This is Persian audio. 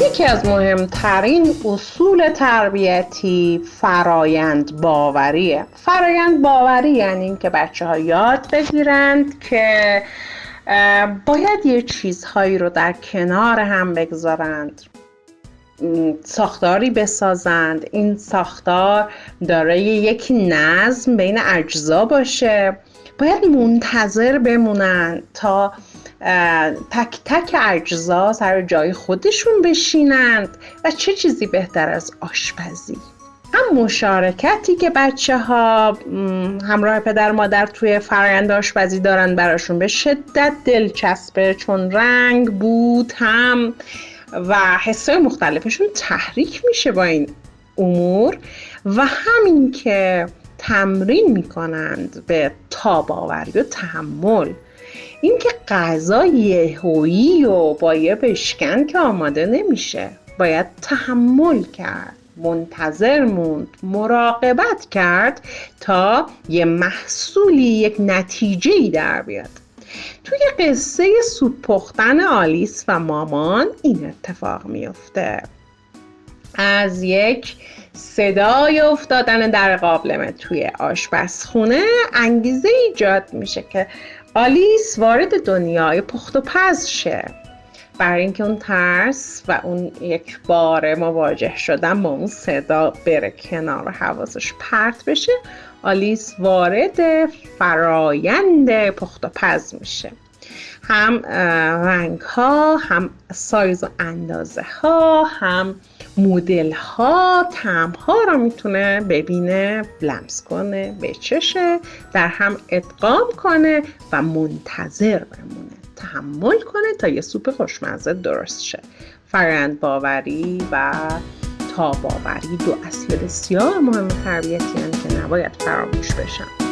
یکی از مهمترین اصول تربیتی فرایند باوریه. فرایند باوری یعنی اینکه بچه ها یاد بگیرند که باید یه چیزهایی رو در کنار هم بگذارند. ساختاری بسازند. این ساختار دارای یک نظم بین اجزا باشه. باید منتظر بمونن تا تک تک اجزا سر جای خودشون بشینند و چه چیزی بهتر از آشپزی. هم مشارکتی که بچه ها همراه پدر مادر توی فرایند آشپزی دارن براشون به شدت دلچسبه چون رنگ بود هم و حسای مختلفشون تحریک میشه با این امور و همین که تمرین می‌کنند به تاباوری و تحمل. اینکه غذا یهویی و با یه بشکن که آماده نمیشه. باید تحمل کرد منتظر موند مراقبت کرد تا یه محصولی یک نتیجه ای در بیاد. توی قصه سوپ پختن آلیس و مامان این اتفاق میفته از یک صدای افتادن در قابلمه توی آشپزخونه انگیزه ایجاد میشه که آلیس وارد دنیای پخت و پز شه. برای اینکه اون ترس و اون یک بار مواجه شدن با اون صدا بره کنار و حواسش پرت بشه آلیس وارد فرایند پخت و پز میشه. هم رنگ ها هم سایز و اندازه ها هم مدل ها تم ها را می‌تونه ببینه لمس کنه بچشه در هم ادغام کنه و منتظر بمونه. تحمل کنه تا یه سوپ خوشمزه درست شه. فرند باوری و تا باوری دو اصل بسیار مهم تربیتی که نباید فراموش بشن.